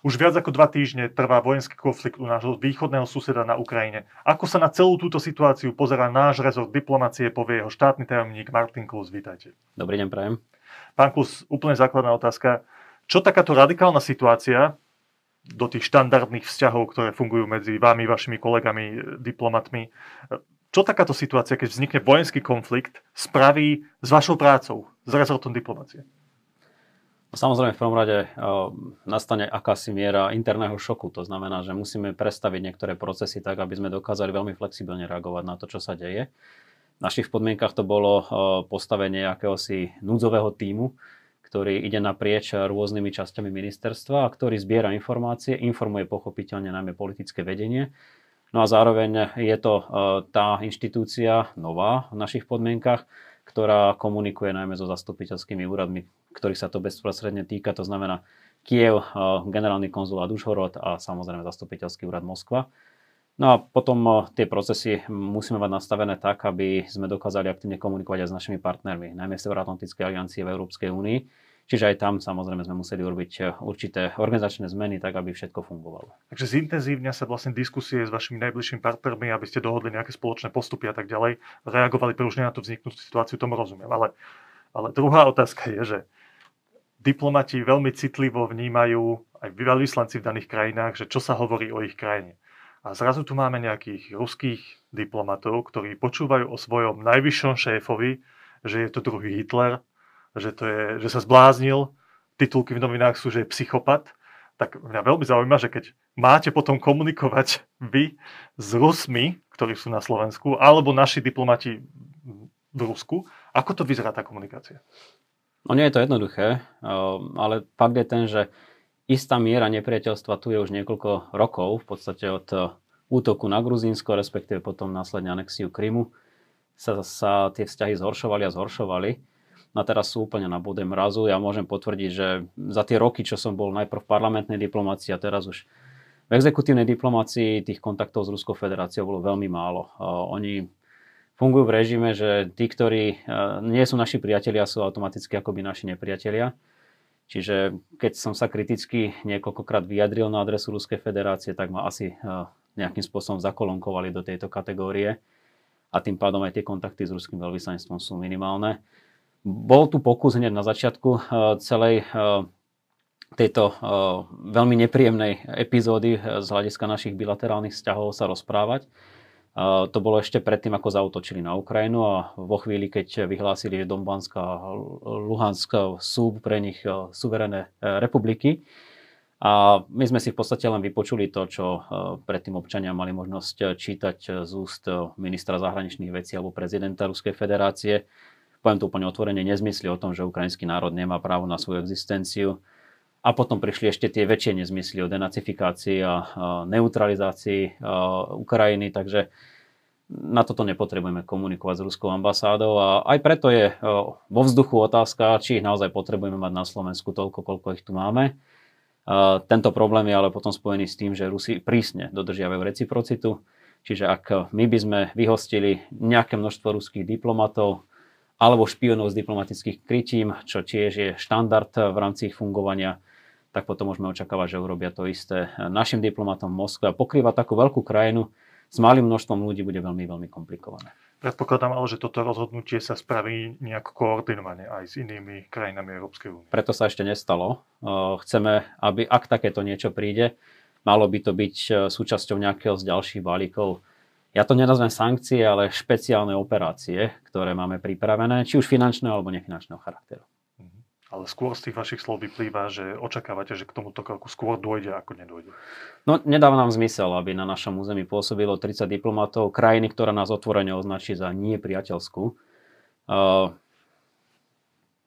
Už viac ako dva týždne trvá vojenský konflikt u nášho východného suseda na Ukrajine. Ako sa na celú túto situáciu pozerá náš rezort diplomácie, povie jeho štátny tajomník Martin Klus. Vítajte. Dobrý deň, prajem. Pán Klus, úplne základná otázka. Čo takáto radikálna situácia do tých štandardných vzťahov, ktoré fungujú medzi vami, vašimi kolegami, diplomatmi, čo takáto situácia, keď vznikne vojenský konflikt, spraví s vašou prácou, s rezortom diplomácie? Samozrejme, v prvom rade nastane akási miera interného šoku. To znamená, že musíme prestaviť niektoré procesy tak, aby sme dokázali veľmi flexibilne reagovať na to, čo sa deje. V našich podmienkach to bolo postavenie akéhosi núdzového týmu, ktorý ide naprieč rôznymi časťami ministerstva a ktorý zbiera informácie, informuje pochopiteľne najmä politické vedenie. No a zároveň je to tá inštitúcia nová v našich podmienkach, ktorá komunikuje najmä so zastupiteľskými úradmi, ktorých sa to bezprostredne týka, to znamená Kiev, eh, generálny konzulát Užhorod a samozrejme zastupiteľský úrad Moskva. No a potom eh, tie procesy musíme mať nastavené tak, aby sme dokázali aktívne komunikovať aj s našimi partnermi, najmä v Severoatlantickej aliancii v Európskej únii, Čiže aj tam samozrejme sme museli urobiť eh, určité organizačné zmeny, tak aby všetko fungovalo. Takže zintenzívňa sa vlastne diskusie s vašimi najbližšími partnermi, aby ste dohodli nejaké spoločné postupy a tak ďalej, reagovali pružne na tú vzniknutú situáciu, tomu rozumiem. Ale, ale druhá otázka je, že diplomati veľmi citlivo vnímajú aj vyslanci v daných krajinách, že čo sa hovorí o ich krajine. A zrazu tu máme nejakých ruských diplomatov, ktorí počúvajú o svojom najvyššom šéfovi, že je to druhý Hitler, že, to je, že sa zbláznil, titulky v novinách sú, že je psychopat, tak mňa veľmi zaujíma, že keď máte potom komunikovať vy s Rusmi, ktorí sú na Slovensku, alebo naši diplomati v Rusku, ako to vyzerá tá komunikácia? No nie je to jednoduché, ale fakt je ten, že istá miera nepriateľstva tu je už niekoľko rokov, v podstate od útoku na Gruzínsko, respektíve potom následne anexiu Krymu, sa, sa tie vzťahy zhoršovali a zhoršovali a teraz sú úplne na bude mrazu. Ja môžem potvrdiť, že za tie roky, čo som bol najprv v parlamentnej diplomácii a teraz už v exekutívnej diplomácii tých kontaktov s Ruskou federáciou bolo veľmi málo. Oni fungujú v režime, že tí, ktorí nie sú naši priatelia, sú automaticky akoby naši nepriatelia. Čiže keď som sa kriticky niekoľkokrát vyjadril na adresu Ruskej federácie, tak ma asi nejakým spôsobom zakolonkovali do tejto kategórie a tým pádom aj tie kontakty s ruským veľvyslanectvom sú minimálne. Bol tu pokus hneď na začiatku eh, celej tejto veľmi nepríjemnej epizódy z hľadiska našich bilaterálnych vzťahov sa rozprávať. To bolo ešte predtým, ako zautočili na Ukrajinu a vo chvíli, keď vyhlásili, že Donbanská a Luhansk sú pre nich suverené republiky. A my sme si v podstate len vypočuli to, čo predtým občania mali možnosť čítať z úst ministra zahraničných vecí alebo prezidenta Ruskej federácie poviem to úplne otvorene, nezmysly o tom, že ukrajinský národ nemá právo na svoju existenciu. A potom prišli ešte tie väčšie nezmysly o denacifikácii a neutralizácii Ukrajiny, takže na toto nepotrebujeme komunikovať s ruskou ambasádou a aj preto je vo vzduchu otázka, či ich naozaj potrebujeme mať na Slovensku toľko, koľko ich tu máme. Tento problém je ale potom spojený s tým, že Rusi prísne dodržiavajú reciprocitu, čiže ak my by sme vyhostili nejaké množstvo ruských diplomatov, alebo špionov z diplomatických krytím, čo tiež je štandard v rámci ich fungovania, tak potom môžeme očakávať, že urobia to isté našim diplomatom v Moskve. A pokrýva takú veľkú krajinu s malým množstvom ľudí bude veľmi, veľmi komplikované. Predpokladám ale, že toto rozhodnutie sa spraví nejako koordinovane aj s inými krajinami Európskej únie. Preto sa ešte nestalo. Chceme, aby ak takéto niečo príde, malo by to byť súčasťou nejakého z ďalších balíkov ja to nenazvem sankcie, ale špeciálne operácie, ktoré máme pripravené, či už finančného alebo nefinančného charakteru. Ale skôr z tých vašich slov vyplýva, že očakávate, že k tomuto kroku skôr dôjde, ako nedôjde. No, nedáva nám zmysel, aby na našom území pôsobilo 30 diplomatov krajiny, ktorá nás otvorene označí za nepriateľskú. Uh,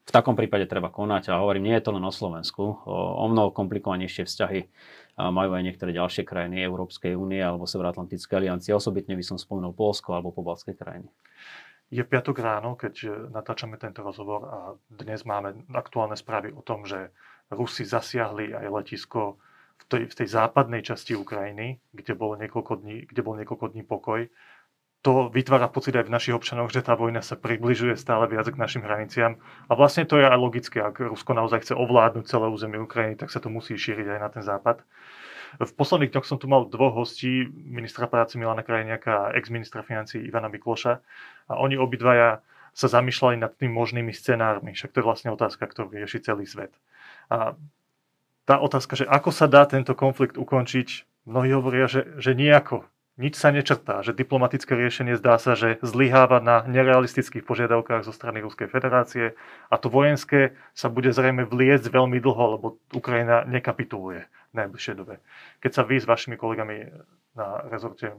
v takom prípade treba konať a hovorím, nie je to len o Slovensku. O mnoho komplikovanejšie vzťahy majú aj niektoré ďalšie krajiny Európskej únie alebo Severoatlantické aliancie. Osobitne by som spomenul Polsko alebo pobalské krajiny. Je piatok ráno, keď natáčame tento rozhovor a dnes máme aktuálne správy o tom, že Rusi zasiahli aj letisko v tej, v tej západnej časti Ukrajiny, kde bol, niekoľko dní, kde bol niekoľko dní pokoj. to vytvára pocit aj v našich občanoch, že tá vojna sa približuje stále viac k našim hraniciam. A vlastne to je aj logické, ak Rusko naozaj chce ovládnuť celé územie Ukrajiny, tak sa to musí šíriť aj na ten západ. V posledných dňoch som tu mal dvoch hostí, ministra práce Milana Krajniaka a ex-ministra financí Ivana Mikloša. A oni obidvaja sa zamýšľali nad tým možnými scenármi. Však to je vlastne otázka, ktorú rieši celý svet. A tá otázka, že ako sa dá tento konflikt ukončiť, mnohí hovoria, že, že nejako, nič sa nečrtá, že diplomatické riešenie zdá sa, že zlyháva na nerealistických požiadavkách zo strany Ruskej federácie a to vojenské sa bude zrejme vliecť veľmi dlho, lebo Ukrajina nekapituluje najbližšej dobe. Keď sa vy s vašimi kolegami na rezorte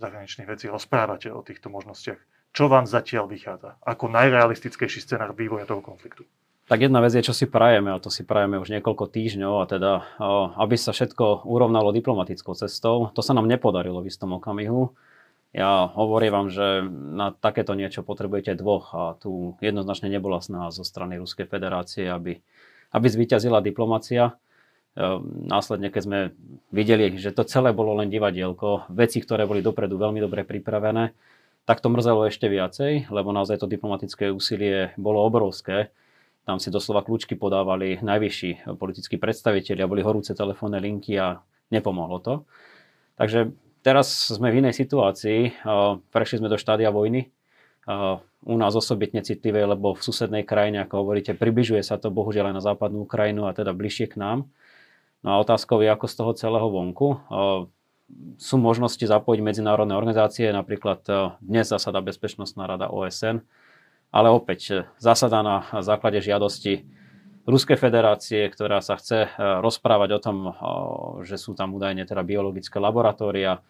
zahraničných vecí rozprávate o týchto možnostiach, čo vám zatiaľ vychádza ako najrealistickejší scenár vývoja toho konfliktu? Tak jedna vec je, čo si prajeme, a to si prajeme už niekoľko týždňov, a teda, aby sa všetko urovnalo diplomatickou cestou. To sa nám nepodarilo v istom okamihu. Ja hovorím vám, že na takéto niečo potrebujete dvoch a tu jednoznačne nebola snaha zo strany Ruskej federácie, aby, aby zvíťazila diplomacia. Následne, keď sme videli, že to celé bolo len divadielko, veci, ktoré boli dopredu veľmi dobre pripravené, tak to mrzelo ešte viacej, lebo naozaj to diplomatické úsilie bolo obrovské tam si doslova kľúčky podávali najvyšší politickí predstaviteľi a boli horúce telefónne linky a nepomohlo to. Takže teraz sme v inej situácii. Prešli sme do štádia vojny. U nás osobitne citlivé, lebo v susednej krajine, ako hovoríte, približuje sa to bohužiaľ aj na západnú Ukrajinu a teda bližšie k nám. No a otázkou je, ako z toho celého vonku. Sú možnosti zapojiť medzinárodné organizácie, napríklad dnes zasada Bezpečnostná rada OSN, ale opäť e, zásada na základe žiadosti Ruskej federácie, ktorá sa chce e, rozprávať o tom, e, že sú tam údajne teda biologické laboratória.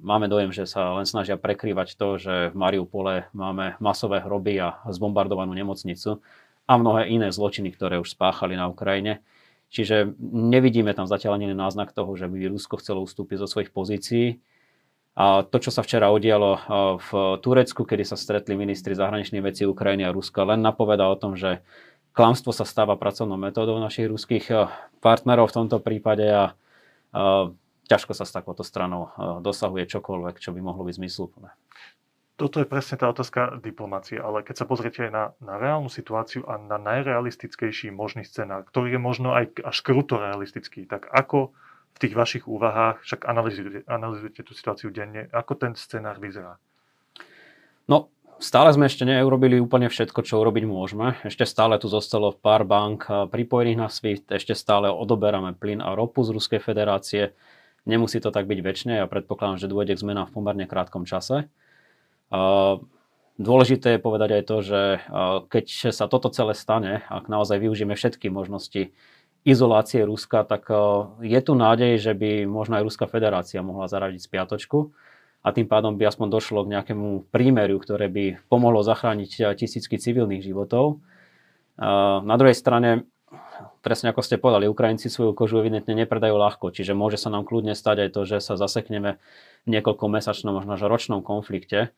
Máme dojem, že sa len snažia prekrývať to, že v Mariupole máme masové hroby a zbombardovanú nemocnicu a mnohé iné zločiny, ktoré už spáchali na Ukrajine. Čiže nevidíme tam zatiaľ ani náznak toho, že by Rusko chcelo ustúpiť zo svojich pozícií. A to, čo sa včera udialo v Turecku, kedy sa stretli ministri zahraničných vecí Ukrajiny a Ruska, len napoveda o tom, že klamstvo sa stáva pracovnou metódou našich ruských partnerov v tomto prípade a, a ťažko sa s takouto stranou dosahuje čokoľvek, čo by mohlo byť zmysluplné. Toto je presne tá otázka diplomácie, ale keď sa pozriete aj na, na reálnu situáciu a na najrealistickejší možný scenár, ktorý je možno aj až kruto realistický, tak ako v tých vašich úvahách, však analizujete, analizujete tú situáciu denne, ako ten scenár vyzerá? No, stále sme ešte neurobili úplne všetko, čo urobiť môžeme. Ešte stále tu zostalo pár bank pripojených na SWIFT, ešte stále odoberáme plyn a ropu z Ruskej federácie. Nemusí to tak byť väčšine, ja predpokladám, že dôjde k zmenám v pomerne krátkom čase. Dôležité je povedať aj to, že keď sa toto celé stane, ak naozaj využijeme všetky možnosti izolácie Ruska, tak eh, je tu nádej, že by možno aj Ruská federácia mohla zaradiť spiatočku a tým pádom by aspoň došlo k nejakému prímeriu, ktoré by pomohlo zachrániť eh, tisícky civilných životov. Eh, na druhej strane, presne ako ste povedali, Ukrajinci svoju kožu evidentne nepredajú ľahko, čiže môže sa nám kľudne stať aj to, že sa zasekneme v niekoľko mesačnom, možno ročnom konflikte.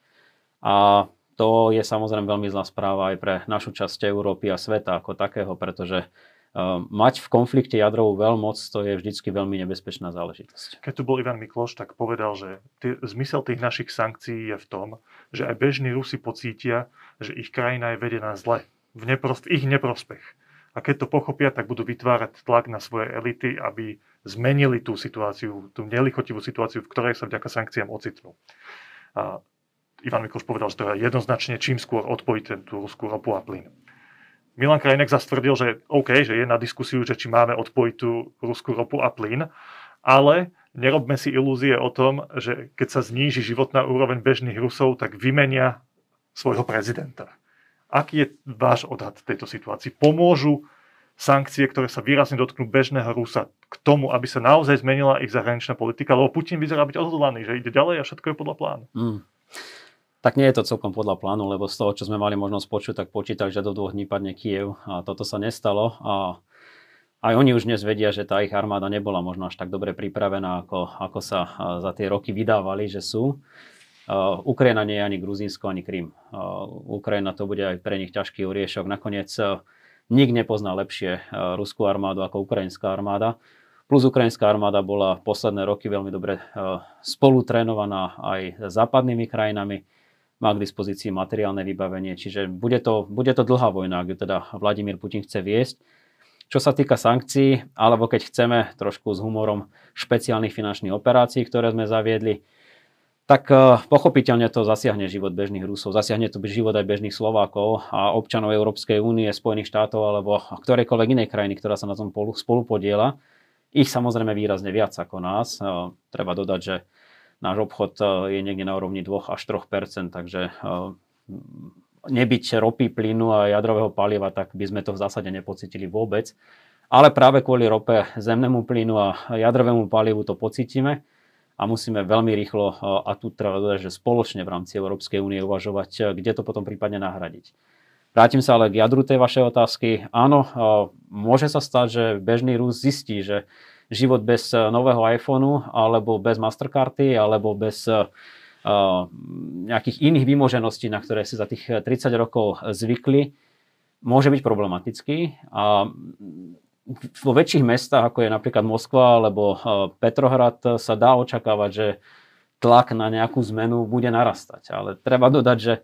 A to je samozrejme veľmi zlá správa aj pre našu časť Európy a sveta ako takého, pretože Ehm, mať v konflikte jadrovú veľmoc, to je vždycky veľmi nebezpečná záležitosť. Keď tu bol Ivan Mikloš, tak povedal, že tý, zmysel tých našich sankcií je v tom, že aj bežní Rusi pocítia, že ich krajina je vedená zle, v, neprost, ich neprospech. A keď to pochopia, tak budú vytvárať tlak na svoje elity, aby zmenili tú situáciu, tú nelichotivú situáciu, v ktorej sa vďaka sankciám ocitnú. A Ivan Mikloš povedal, že to je jednoznačne čím skôr odpojiť tú ruskú ropu a plyn. Milan Krajnek zastvrdil, že OK, že je na diskusiu, že či máme odpojiť tú ruskú ropu a plyn, ale nerobme si ilúzie o tom, že keď sa zníži životná úroveň bežných Rusov, tak vymenia svojho prezidenta. Aký je váš odhad tejto situácii? Pomôžu sankcie, ktoré sa výrazne dotknú bežného Rusa k tomu, aby sa naozaj zmenila ich zahraničná politika, lebo Putin vyzerá byť odhodlaný, že ide ďalej a všetko je podľa plánu. Mm. Tak nie je to celkom podľa plánu, lebo z toho, čo sme mali možnosť počuť, tak počítali, že do dvoch dní padne Kiev a toto sa nestalo. A aj oni už dnes vedia, že tá ich armáda nebola možno až tak dobre pripravená, ako, ako sa za tie roky vydávali, že sú. Ukrajina nie je ani Gruzínsko, ani Krym. Ukrajina to bude aj pre nich ťažký oriešok. Nakoniec nik nepozná lepšie ruskú armádu ako ukrajinská armáda. Plus ukrajinská armáda bola posledné roky veľmi dobre spolutrénovaná aj západnými krajinami má k dispozícii materiálne vybavenie, čiže bude to, bude to dlhá vojna, ak teda Vladimír Putin chce viesť. Čo sa týka sankcií, alebo keď chceme trošku s humorom špeciálnych finančných operácií, ktoré sme zaviedli, tak eh, pochopiteľne to zasiahne život bežných Rusov, zasiahne to život aj bežných Slovákov a občanov Európskej únie, Spojených štátov alebo ktorejkoľvek inej krajiny, ktorá sa na tom spolu podiela. Ich samozrejme výrazne viac ako nás. Eh, treba dodať, že náš obchod e, je niekde na úrovni 2 až 3% takže e, nebyť ropy, plynu a jadrového paliva, tak by sme to v zásade nepocitili vôbec. Ale práve kvôli rope, zemnému plynu a jadrovému palivu to pocítime a musíme veľmi rýchlo, e, a tu treba dodať, že spoločne v rámci Európskej únie uvažovať, kde to potom prípadne nahradiť. Vrátim sa ale k jadru tej vašej otázky. Áno, môže sa stať, že bežný Rus zistí, že život bez eh, nového iPhoneu, alebo bez Mastercardy, alebo bez uh, nejakých iných vymožeností, na ktoré si za tých 30 rokov zvykli, môže byť problematický. A vo väčších mestách, ako je napríklad Moskva alebo Petrohrad, sa dá očakávať, že tlak na nejakú zmenu bude narastať. Ale treba dodať, že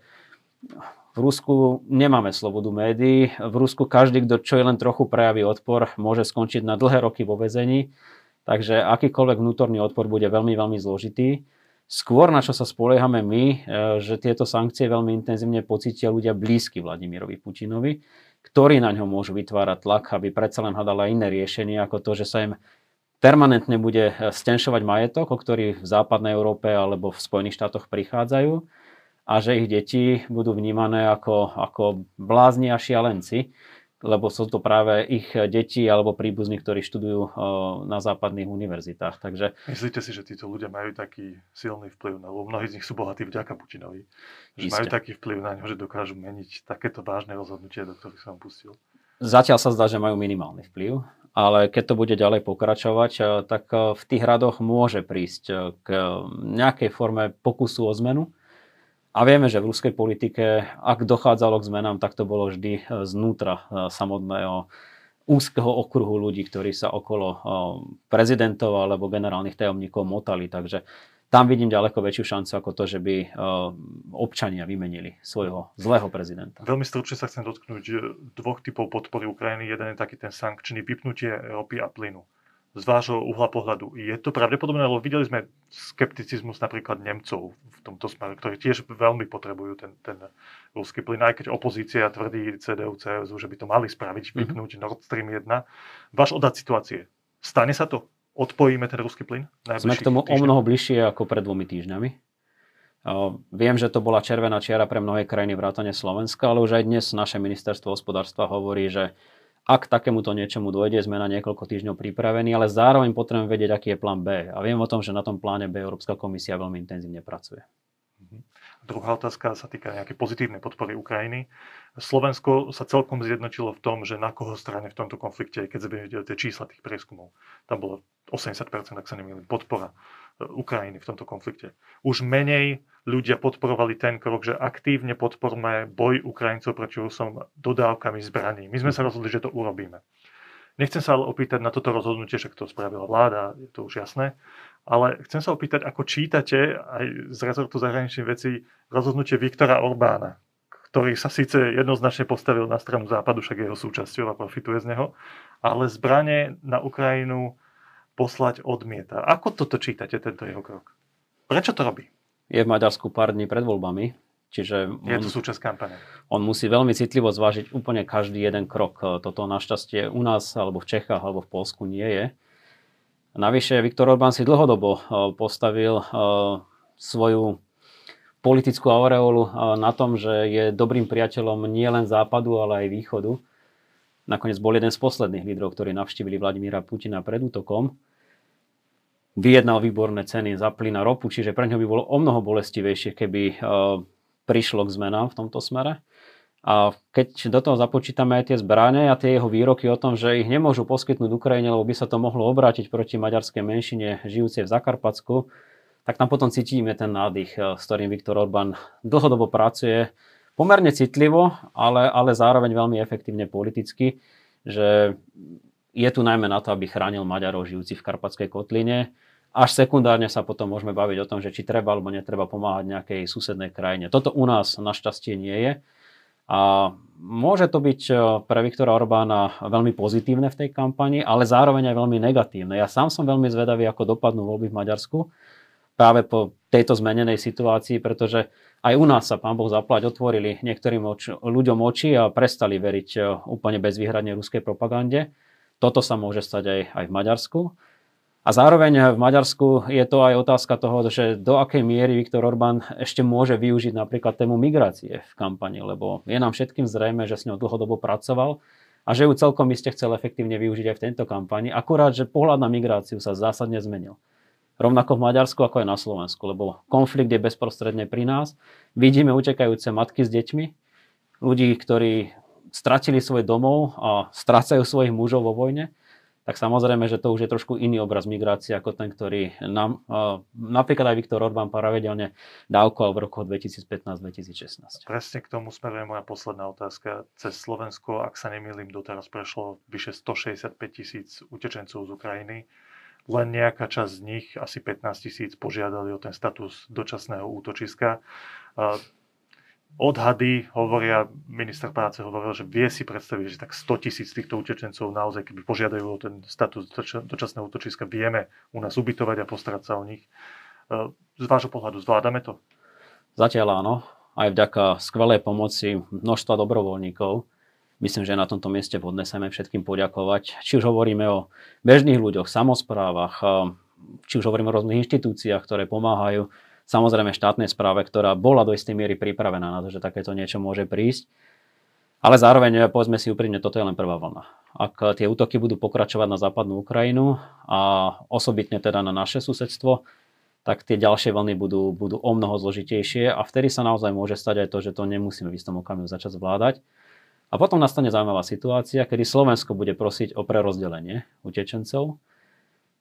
v Rusku nemáme slobodu médií. V Rusku každý, kto čo je len trochu prejaví odpor, môže skončiť na dlhé roky vo vezení. Takže akýkoľvek vnútorný odpor bude veľmi, veľmi zložitý. Skôr na čo sa spoliehame my, e, že tieto sankcie veľmi intenzívne pocítia ľudia blízky Vladimirovi Putinovi, ktorí na ňo môžu vytvárať tlak, aby predsa len hľadala iné riešenie ako to, že sa im permanentne bude stenšovať majetok, o ktorý v západnej Európe alebo v Spojených štátoch prichádzajú a že ich deti budú vnímané ako, ako blázni a šialenci, lebo sú to práve ich deti alebo príbuzní, ktorí študujú na západných univerzitách. Takže... Myslíte si, že títo ľudia majú taký silný vplyv, lebo mnohí z nich sú bohatí vďaka Putinovi, že Isté. majú taký vplyv na ňo, že dokážu meniť takéto vážne rozhodnutie, do ktorých som pustil? Zatiaľ sa zdá, že majú minimálny vplyv, ale keď to bude ďalej pokračovať, tak v tých radoch môže prísť k nejakej forme pokusu o zmenu a vieme, že v ruskej politike, ak dochádzalo k zmenám, tak to bolo vždy e, znútra e, samotného úzkeho okruhu ľudí, ktorí sa okolo e, prezidentov alebo generálnych tajomníkov motali. Takže tam vidím ďaleko väčšiu šancu ako to, že by občania vymenili svojho zlého prezidenta. Veľmi stručne sa chcem dotknúť dvoch typov podpory Ukrajiny. Jeden je taký ten sankčný vypnutie ropy a plynu z vášho uhla pohľadu. Je to pravdepodobné, lebo videli sme skepticizmus napríklad Nemcov v tomto smere, ktorí tiež veľmi potrebujú ten, ten ruský plyn, aj keď opozícia tvrdí CDU, CSU, že by to mali spraviť, mhm. vypnúť mm-hmm. Nord Stream 1. Váš odhad situácie. Stane sa to? Odpojíme ten ruský plyn? Sme k tomu o mnoho bližšie ako pred dvomi týždňami. Uh, viem, že to bola červená čiara pre mnohé krajiny vrátane Slovenska, ale už aj dnes naše ministerstvo hospodárstva hovorí, že ak takémuto niečomu dojde, sme na niekoľko týždňov pripravení, ale zároveň potrebujeme vedieť, aký je plán B. A viem o tom, že na tom pláne B Európska komisia veľmi intenzívne pracuje. Druhá otázka sa týka nejakej pozitívnej podpory Ukrajiny. Slovensko sa celkom zjednotilo v tom, že na koho strane v tomto konflikte, keď videli tie čísla tých prieskumov, tam bolo 80%, ak sa nemýlim, podpora e, Ukrajiny v tomto konflikte. Už menej ľudia podporovali ten krok, že aktívne podporme boj Ukrajincov proti Rusom dodávkami zbraní. My sme sa rozhodli, že to urobíme. Nechcem sa ale opýtať na toto rozhodnutie, že to spravila vláda, je to už jasné, ale chcem sa opýtať, ako čítate aj z rezortu zahraničných vecí rozhodnutie Viktora Orbána, ktorý sa síce jednoznačne postavil na stranu západu, však jeho súčasťou a profituje z neho, ale zbranie na Ukrajinu poslať odmieta. Ako toto čítate, tento jeho krok? Prečo to robí? je v Maďarsku pár dní pred voľbami, čiže on, je to súčasť kampane. On musí veľmi citlivo zvážiť úplne každý jeden krok. Toto našťastie u nás, alebo v Čechách, alebo v Polsku nie je. Navyše Viktor Orbán si dlhodobo eh, postavil eh, svoju politickú aureolu eh, na tom, že je dobrým priateľom nielen západu, ale aj východu. Nakoniec bol jeden z posledných lídrov, ktorí navštívili Vladimíra Putina pred útokom vyjednal výborné ceny za plyn a ropu, čiže pre ňo by bolo o mnoho bolestivejšie, keby prišlo k zmenám v tomto smere. A keď do toho započítame aj tie zbranie a tie jeho výroky o tom, že ich nemôžu poskytnúť Ukrajine, lebo by sa to mohlo obrátiť proti maďarskej menšine žijúcej v Zakarpatsku, tak tam potom cítime ten nádych, e, s ktorým Viktor Orbán dlhodobo pracuje. Pomerne citlivo, ale, ale zároveň veľmi efektívne politicky, že je tu najmä na to, aby chránil Maďarov žijúci v Karpatskej kotline. Až sekundárne sa potom môžeme baviť o tom, že či treba alebo netreba pomáhať nejakej susednej krajine. Toto u nás našťastie nie je. A môže to byť pre Viktora Orbána veľmi pozitívne v tej kampani, ale zároveň aj veľmi negatívne. Ja sám som veľmi zvedavý, ako dopadnú voľby v Maďarsku práve po tejto zmenenej situácii, pretože aj u nás sa, pán Boh zaplať, otvorili niektorým oč- ľuďom oči a prestali veriť e, úplne bezvýhradne ruskej propagande. Toto sa môže stať aj, aj v Maďarsku. A zároveň v Maďarsku je to aj otázka toho, že do akej miery Viktor Orbán ešte môže využiť napríklad tému migrácie v kampani, lebo je nám všetkým zrejme, že s ňou dlhodobo pracoval a že ju celkom iste chcel efektívne využiť aj v tejto kampani. Akurát, že pohľad na migráciu sa zásadne zmenil rovnako v Maďarsku, ako aj na Slovensku, lebo konflikt je bezprostredne pri nás. Vidíme utekajúce matky s deťmi, ľudí, ktorí stratili svoj domov a strácajú svojich mužov vo vojne, tak samozrejme, že to už je trošku iný obraz migrácie ako ten, ktorý nám napríklad aj Viktor Orbán pravidelne dávkoval v rokoch 2015-2016. Presne k tomu smeruje moja posledná otázka. Cez Slovensko, ak sa nemýlim, doteraz prešlo vyše 165 tisíc utečencov z Ukrajiny len nejaká časť z nich, asi 15 tisíc, požiadali o ten status dočasného útočiska. Odhady hovoria, minister práce hovoril, že vie si predstaviť, že tak 100 tisíc týchto utečencov naozaj, keby požiadajú o ten status dočasného útočiska, vieme u nás ubytovať a postarať sa o nich. Z vášho pohľadu zvládame to? Zatiaľ áno. Aj vďaka skvelej pomoci množstva dobrovoľníkov Myslím, že na tomto mieste vhodné sa všetkým poďakovať. Či už hovoríme o bežných ľuďoch, samozprávach, či už hovoríme o rôznych inštitúciách, ktoré pomáhajú, samozrejme štátnej správe, ktorá bola do istej miery pripravená na to, že takéto niečo môže prísť. Ale zároveň, povedzme si úprimne, toto je len prvá vlna. Ak tie útoky budú pokračovať na západnú Ukrajinu a osobitne teda na naše susedstvo, tak tie ďalšie vlny budú, budú o mnoho zložitejšie a vtedy sa naozaj môže stať aj to, že to nemusíme v istom okamihu začať zvládať. A potom nastane zaujímavá situácia, kedy Slovensko bude prosiť o prerozdelenie utečencov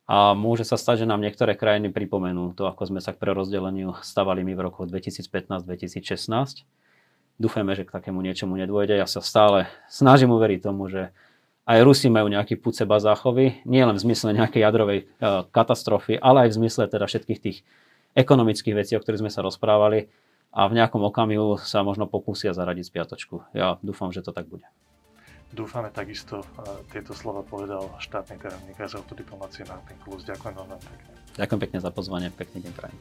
a môže sa stať, že nám niektoré krajiny pripomenú to, ako sme sa k prerozdeleniu stavali my v rokoch 2015-2016. Dúfajme, že k takému niečomu nedôjde. Ja sa stále snažím uveriť tomu, že aj Rusi majú nejaký púd seba záchovy, nie len v zmysle nejakej jadrovej e, katastrofy, ale aj v zmysle teda všetkých tých ekonomických vecí, o ktorých sme sa rozprávali a v nejakom okamihu sa možno pokúsia zaradiť spiatočku. Ja dúfam, že to tak bude. Dúfame takisto, tieto slova povedal štátny tajomník rezortu diplomácie Martin Klus. Ďakujem vám pekne. Ďakujem pekne za pozvanie, pekný deň prajem.